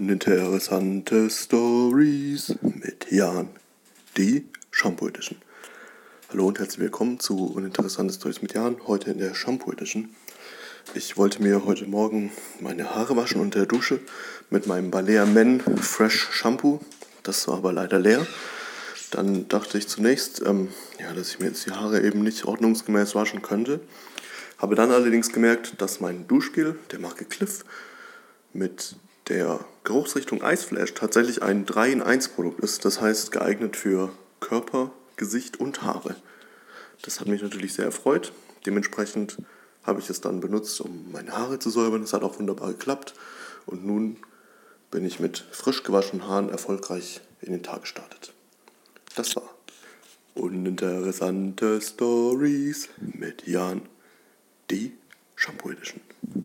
Uninteressante Stories mit Jan, die Shampoo Edition. Hallo und herzlich willkommen zu Uninteressante Stories mit Jan, heute in der Shampoo Edition. Ich wollte mir heute Morgen meine Haare waschen unter der Dusche mit meinem Balea Men Fresh Shampoo. Das war aber leider leer. Dann dachte ich zunächst, ähm, ja, dass ich mir jetzt die Haare eben nicht ordnungsgemäß waschen könnte. Habe dann allerdings gemerkt, dass mein Duschgel der Marke Cliff mit der Geruchsrichtung Eisflash tatsächlich ein 3 in 1 Produkt ist. Das heißt geeignet für Körper, Gesicht und Haare. Das hat mich natürlich sehr erfreut. Dementsprechend habe ich es dann benutzt, um meine Haare zu säubern. Das hat auch wunderbar geklappt. Und nun bin ich mit frisch gewaschenen Haaren erfolgreich in den Tag gestartet. Das war Uninteressante Stories mit Jan, die Shampoo Edition.